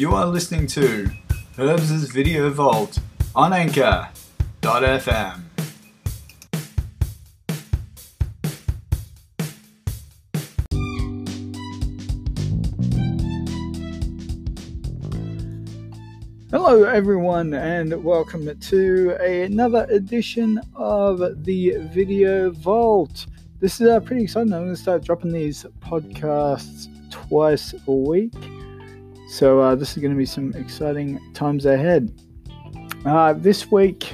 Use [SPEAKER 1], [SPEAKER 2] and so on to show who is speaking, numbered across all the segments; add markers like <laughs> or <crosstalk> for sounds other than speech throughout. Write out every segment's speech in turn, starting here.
[SPEAKER 1] You are listening to Herbs' Video Vault on Anchor.fm. Hello, everyone, and welcome to another edition of the Video Vault. This is uh, pretty exciting. I'm going to start dropping these podcasts twice a week. So, uh, this is going to be some exciting times ahead. Uh, this week,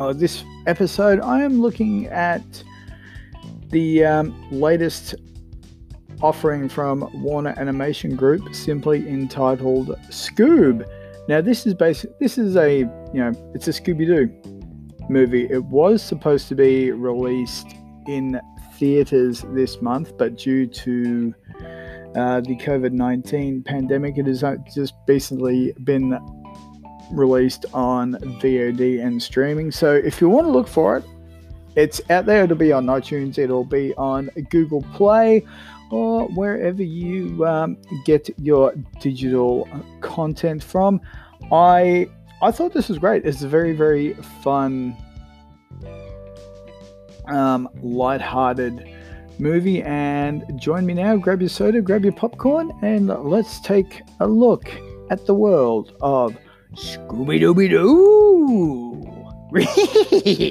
[SPEAKER 1] or this episode, I am looking at the um, latest offering from Warner Animation Group, simply entitled Scoob. Now, this is basic. This is a you know, it's a Scooby Doo movie. It was supposed to be released in theaters this month, but due to uh, the COVID 19 pandemic, it has just basically been released on VOD and streaming. So if you want to look for it, it's out there. It'll be on iTunes, it'll be on Google Play, or wherever you um, get your digital content from. I I thought this was great. It's a very very fun, um, light-hearted movie. And join me now. Grab your soda, grab your popcorn, and let's take a look at the world of Scooby Dooby Doo.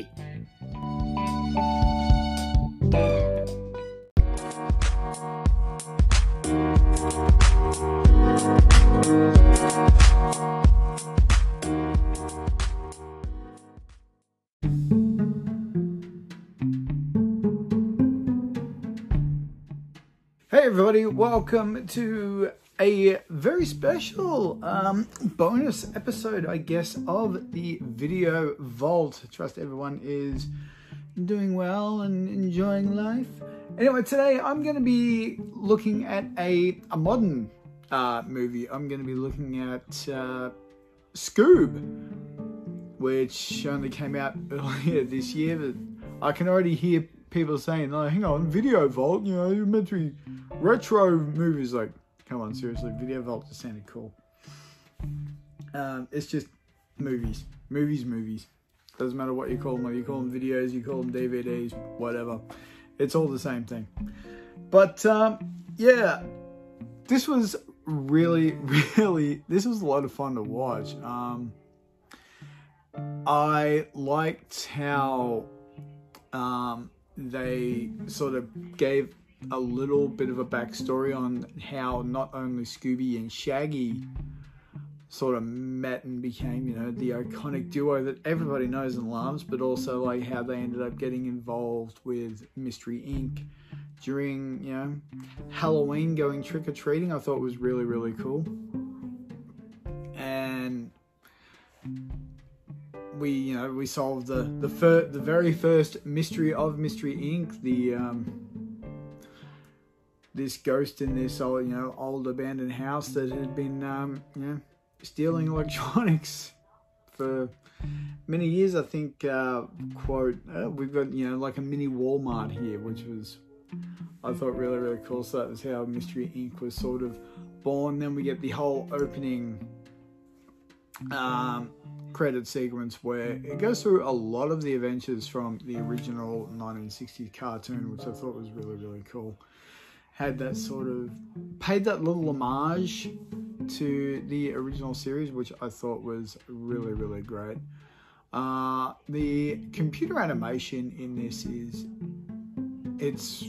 [SPEAKER 1] <laughs> welcome to a very special um, bonus episode, I guess, of the Video Vault. Trust everyone is doing well and enjoying life. Anyway, today I'm going to be looking at a, a modern uh, movie. I'm going to be looking at uh, Scoob, which only came out <laughs> earlier this year, but I can already hear people saying, oh, hang on, Video Vault, you know, you're meant to be retro movies. Like, come on, seriously, Video Vault just sounded cool. Um, it's just movies, movies, movies. Doesn't matter what you call them, whether you call them videos, you call them DVDs, whatever. It's all the same thing. But um, yeah, this was really, <laughs> really, this was a lot of fun to watch. Um, I liked how um, they sort of gave a little bit of a backstory on how not only Scooby and Shaggy sort of met and became, you know, the iconic duo that everybody knows and loves, but also like how they ended up getting involved with Mystery Inc. during, you know, Halloween going trick or treating. I thought was really, really cool. We you know we solved the the fir- the very first mystery of Mystery Inc. The um, this ghost in this old you know old abandoned house that had been um, you know stealing electronics for many years. I think uh, quote uh, we've got you know like a mini Walmart here, which was I thought really really cool. So that was how Mystery Inc. was sort of born. Then we get the whole opening. Um, credit sequence where it goes through a lot of the adventures from the original 1960s cartoon, which I thought was really, really cool. Had that sort of paid that little homage to the original series, which I thought was really, really great. Uh, the computer animation in this is it's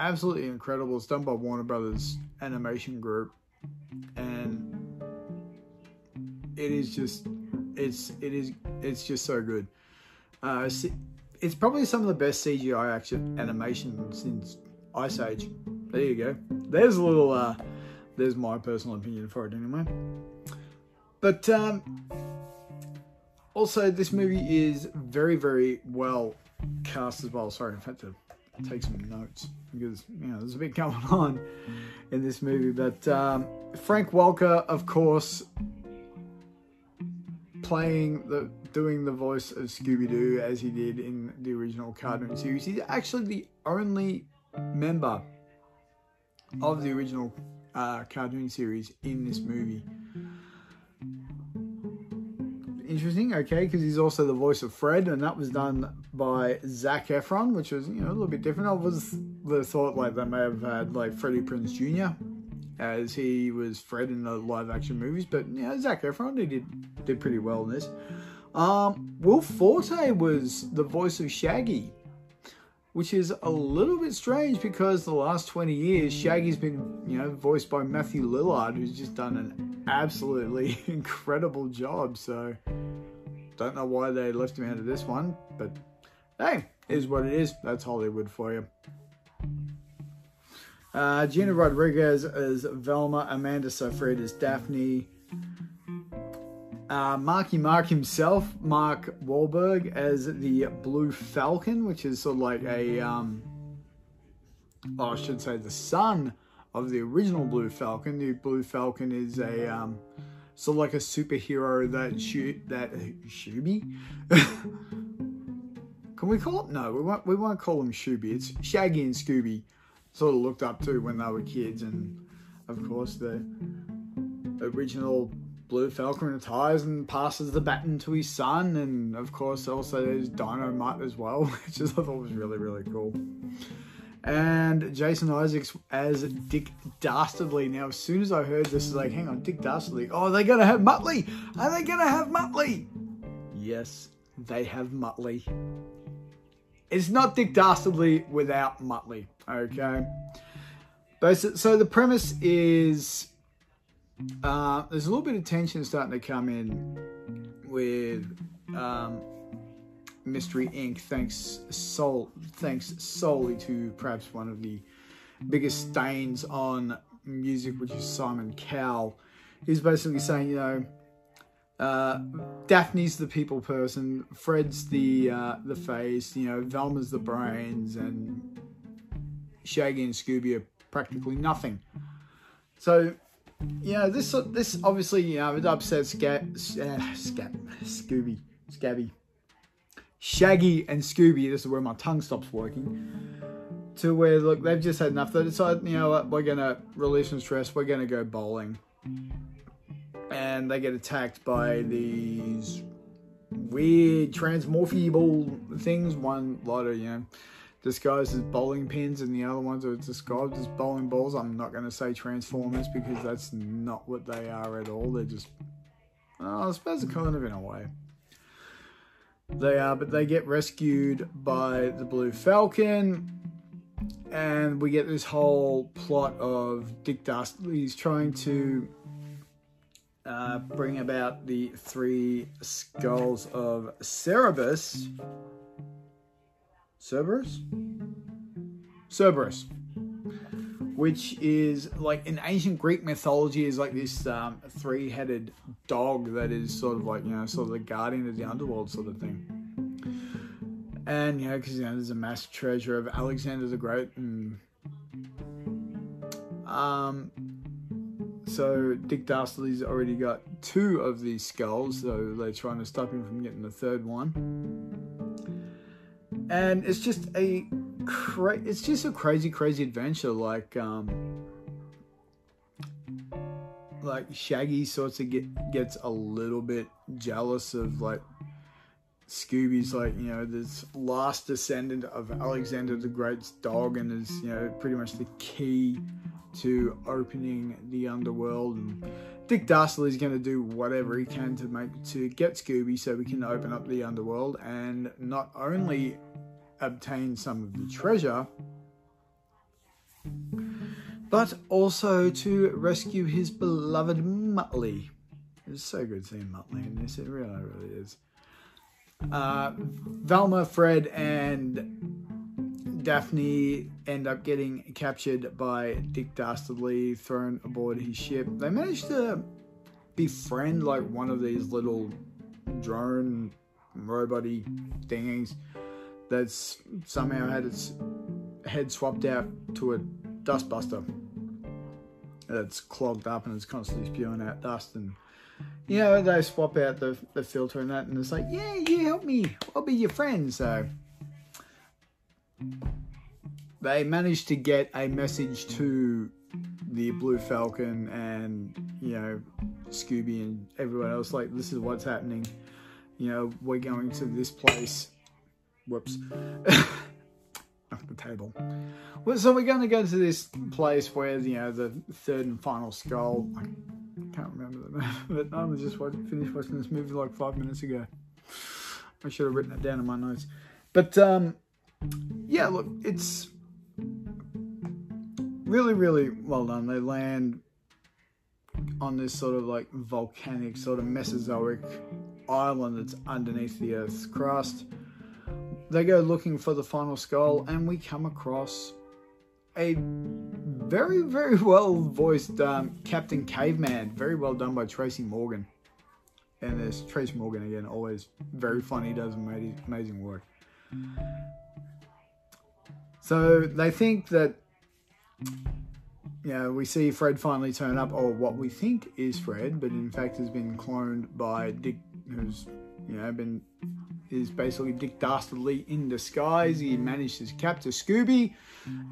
[SPEAKER 1] absolutely incredible. It's done by Warner Brothers Animation Group, and it is just it's it is it's just so good. Uh, it's probably some of the best CGI action animation since Ice Age. There you go. There's a little. Uh, there's my personal opinion for it anyway. But um, also, this movie is very very well cast as well. Sorry, I've had to take some notes because you know there's a bit <laughs> going on in this movie. But um, Frank Welker, of course, playing the doing the voice of Scooby Doo as he did in the original cartoon series. He's actually the only member of the original uh, cartoon series in this movie. Interesting, okay, because he's also the voice of Fred, and that was done by Zac Efron, which was you know a little bit different. I was the thought like they may have had like Freddie Prinze Jr as he was Fred in the live action movies, but you know, Zac Efron he did did pretty well in this. Um, Will Forte was the voice of Shaggy, which is a little bit strange because the last 20 years, Shaggy's been, you know, voiced by Matthew Lillard, who's just done an absolutely <laughs> incredible job. So, don't know why they left him out of this one, but hey, is what it is. That's Hollywood for you. Uh, Gina Rodriguez as Velma, Amanda Seyfried as Daphne, uh, Marky Mark himself, Mark Wahlberg, as the Blue Falcon, which is sort of like a, um, oh, I should say, the son of the original Blue Falcon. The Blue Falcon is a um, sort of like a superhero that shoot that uh, <laughs> Can we call it? No, we won't. We won't call him Shooby. It's Shaggy and Scooby. Sort of looked up to when they were kids, and of course the original Blue Falcon retires and passes the baton to his son, and of course also there's Dynomutt as well, <laughs> which I thought was really really cool. And Jason Isaacs as Dick Dastardly. Now, as soon as I heard this, is like, hang on, Dick Dastardly. Oh, are they gonna have Muttley? Are they gonna have Muttley? Yes, they have Muttley. It's not Dick Dastardly without Muttley. Okay. So the premise is uh, there's a little bit of tension starting to come in with um, Mystery Inc. Thanks, sol- thanks solely to perhaps one of the biggest stains on music, which is Simon Cowell. He's basically saying, you know, uh, Daphne's the people person, Fred's the uh, the face, you know, Velma's the brains, and Shaggy and Scooby are practically nothing. So yeah, this this obviously you know it upsets Scat, uh, Scat, Scooby, Scabby, Shaggy and Scooby. This is where my tongue stops working. To where look, they've just had enough. They decide, you know what, we're gonna release some stress. We're gonna go bowling, and they get attacked by these weird transmorphable things. One lot of you know disguised as bowling pins and the other ones are described as bowling balls. I'm not going to say Transformers because that's not what they are at all. They're just, oh, I suppose, kind of in a way. They are, but they get rescued by the Blue Falcon. And we get this whole plot of Dick Dastardly's trying to uh, bring about the three skulls of Cerberus Cerberus? Cerberus. Which is like in ancient Greek mythology is like this um, three-headed dog that is sort of like you know sort of the guardian of the underworld sort of thing. And you know because you know there's a mass treasure of Alexander the Great and um so Dick Dastardly's already got two of these skulls, so they're trying to stop him from getting the third one. And it's just a cra- it's just a crazy crazy adventure like um like shaggy sorts of get gets a little bit jealous of like Scooby's like, you know, this last descendant of Alexander the Great's dog and is, you know, pretty much the key to opening the underworld and Dick Dastardly's going to do whatever he can to make to get Scooby so we can open up the underworld and not only obtain some of the treasure, but also to rescue his beloved Muttley. It's so good seeing Muttley in this, it really, really is. Uh, Velma, Fred, and Daphne end up getting captured by Dick Dastardly, thrown aboard his ship. They manage to befriend like one of these little drone roboty thingies that's somehow had its head swapped out to a dustbuster that's clogged up and it's constantly spewing out dust. And you know they swap out the, the filter and that and it's like yeah you help me. I'll be your friend. So they managed to get a message to the blue falcon and you know scooby and everyone else like this is what's happening you know, we're going to this place. Whoops. <laughs> Off the table. Well, so we're going to go to this place where, you know, the third and final skull. I can't remember the name, but I just watched, finished watching this movie like five minutes ago. I should have written it down in my notes. But, um, yeah, look, it's really, really well done. They land on this sort of like volcanic, sort of Mesozoic island that's underneath the Earth's crust. They go looking for the final skull, and we come across a very, very <laughs> well voiced um, Captain Caveman. Very well done by Tracy Morgan. And there's Tracy Morgan again, always very funny, does amazing, amazing work. So they think that you know, we see Fred finally turn up, or what we think is Fred, but in fact has been cloned by Dick, who's, you know, been, is basically Dick Dastardly in disguise. He managed to capture Scooby,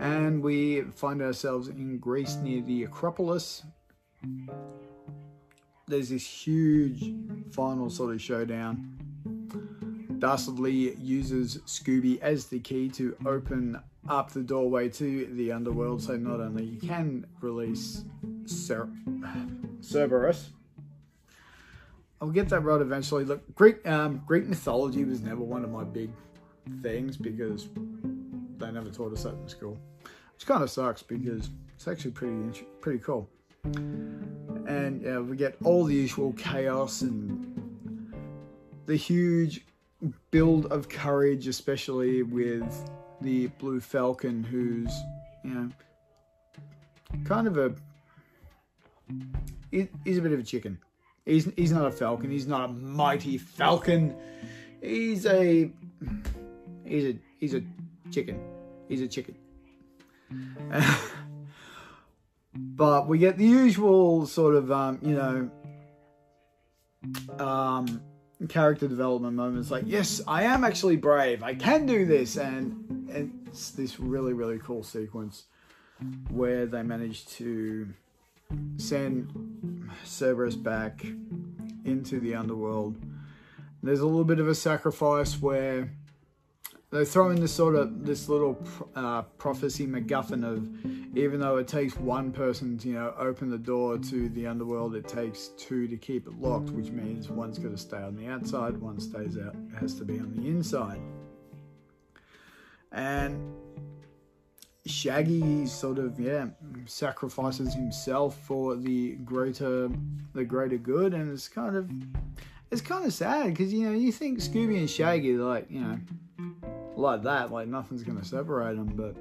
[SPEAKER 1] and we find ourselves in Greece near the Acropolis. There's this huge final sort of showdown. Dastardly uses Scooby as the key to open up the doorway to the underworld. So not only you can release Cer- Cerberus, I'll get that right eventually. Look, Greek um, Greek mythology was never one of my big things because they never taught us that in school, which kind of sucks because it's actually pretty pretty cool. And yeah, we get all the usual chaos and the huge build of courage, especially with the Blue Falcon, who's, you know, kind of a. He's a bit of a chicken. He's, he's not a falcon. He's not a mighty falcon. He's a. He's a he's a chicken. He's a chicken. <laughs> but we get the usual sort of um, you know um, character development moments like yes i am actually brave. I can do this. And, and it's this really really cool sequence where they manage to send cerberus back into the underworld. There's a little bit of a sacrifice where they throw in this sort of this little uh, prophecy MacGuffin of even though it takes one person to you know open the door to the underworld, it takes two to keep it locked, which means one's got to stay on the outside, one stays out has to be on the inside. And Shaggy sort of yeah sacrifices himself for the greater the greater good, and it's kind of it's kind of sad because you know you think Scooby and Shaggy like you know like that, like nothing's going to separate them, but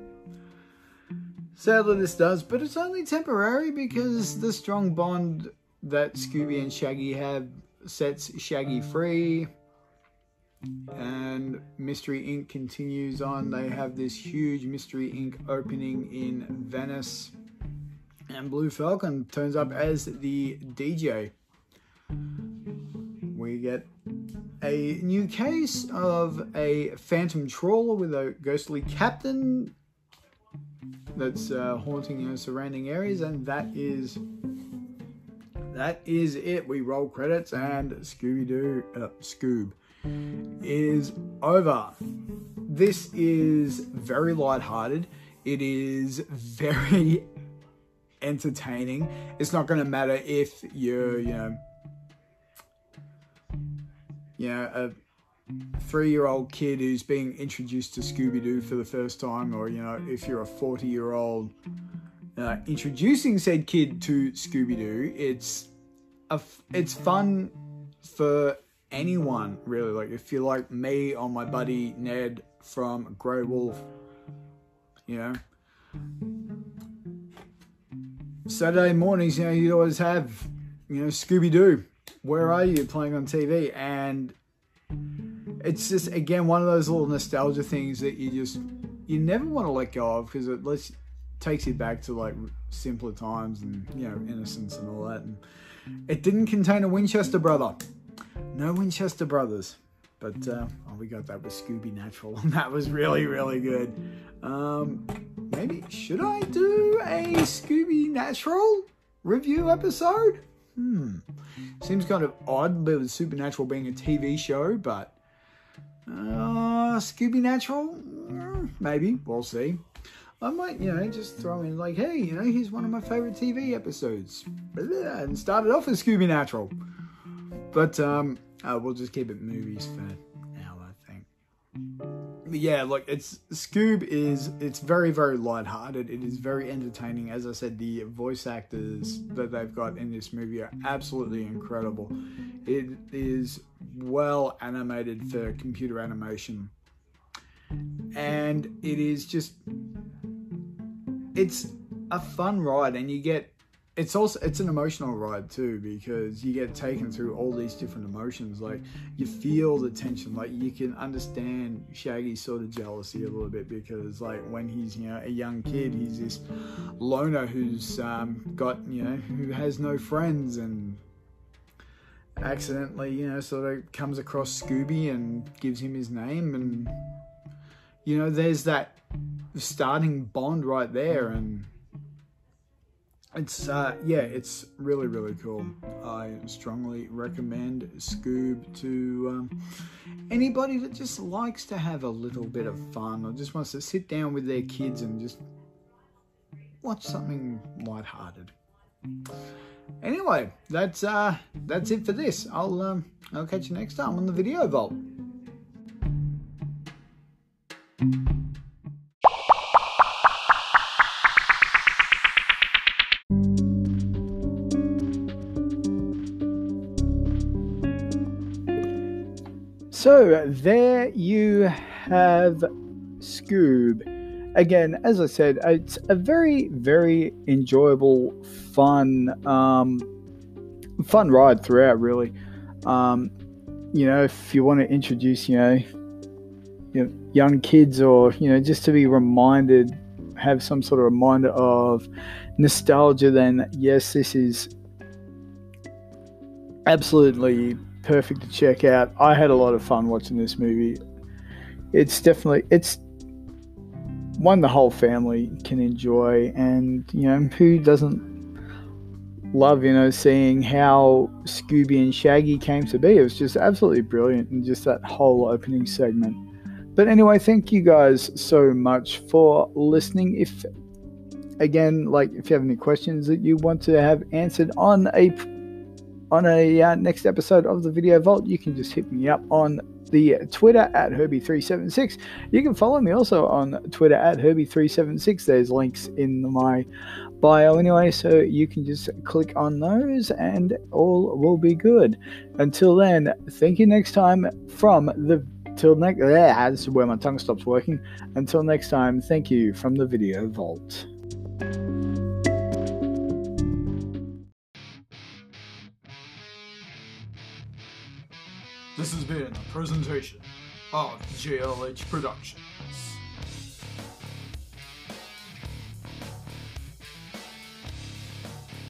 [SPEAKER 1] sadly this does. But it's only temporary because the strong bond that Scooby and Shaggy have sets Shaggy free. And Mystery Inc. continues on. They have this huge Mystery Inc. opening in Venice. And Blue Falcon turns up as the DJ. We get a new case of a phantom trawler with a ghostly captain that's uh, haunting your surrounding areas, and that is that is it. We roll credits, and Scooby Doo, uh, Scoob, is over. This is very light-hearted. It is very <laughs> entertaining. It's not going to matter if you're, you know you know, a three year old kid who's being introduced to Scooby Doo for the first time, or, you know, if you're a 40 year old uh, introducing said kid to Scooby Doo, it's, a, it's fun for anyone, really. Like, if you're like me or my buddy Ned from Grey Wolf, you know. Saturday mornings, you know, you always have, you know, Scooby Doo where are you playing on TV? And it's just again one of those little nostalgia things that you just you never want to let go of because it lets takes you back to like simpler times and you know innocence and all that. And it didn't contain a Winchester brother, no Winchester brothers, but uh, oh, we got that with Scooby Natural, and that was really really good. Um, maybe should I do a Scooby Natural review episode? hmm, seems kind of odd with Supernatural being a TV show, but uh, Scooby Natural, mm, maybe we'll see. I might, you know, just throw in like, hey, you know, here's one of my favorite TV episodes, and started off as Scooby Natural. But um, uh, we'll just keep it movies for yeah, look, it's Scoob is it's very very lighthearted. It is very entertaining. As I said, the voice actors that they've got in this movie are absolutely incredible. It is well animated for computer animation, and it is just it's a fun ride, and you get it's also it's an emotional ride too because you get taken through all these different emotions. Like you feel the tension. Like you can understand shaggy's sort of jealousy a little bit because like when he's you know a young kid he's this loner who's um, got you know who has no friends and accidentally you know sort of comes across scooby and gives him his name. And you know there's that starting bond right there. And it's uh, yeah, it's really really cool. I strongly recommend Scoob to um, anybody that just likes to have a little bit of fun or just wants to sit down with their kids and just watch something light-hearted. Anyway, that's uh, that's it for this. I'll um, I'll catch you next time on the Video Vault. So there you have Scoob. Again, as I said, it's a very, very enjoyable, fun, um, fun ride throughout. Really, um, you know, if you want to introduce, you know, you know, young kids, or you know, just to be reminded, have some sort of reminder of nostalgia, then yes, this is absolutely perfect to check out. I had a lot of fun watching this movie. It's definitely it's one the whole family can enjoy, and you know who doesn't love you know seeing how Scooby and Shaggy came to be. It was just absolutely brilliant, and just that whole opening segment. But anyway, thank you guys so much for listening. If again, like if you have any questions that you want to have answered on a on a uh, next episode of the Video Vault, you can just hit me up on the Twitter at Herbie376. You can follow me also on Twitter at Herbie376. There's links in my bio anyway, so you can just click on those and all will be good. Until then, thank you next time from the till next is where my tongue stops working. Until next time, thank you from the Video Vault. This has been a presentation of JLH Productions.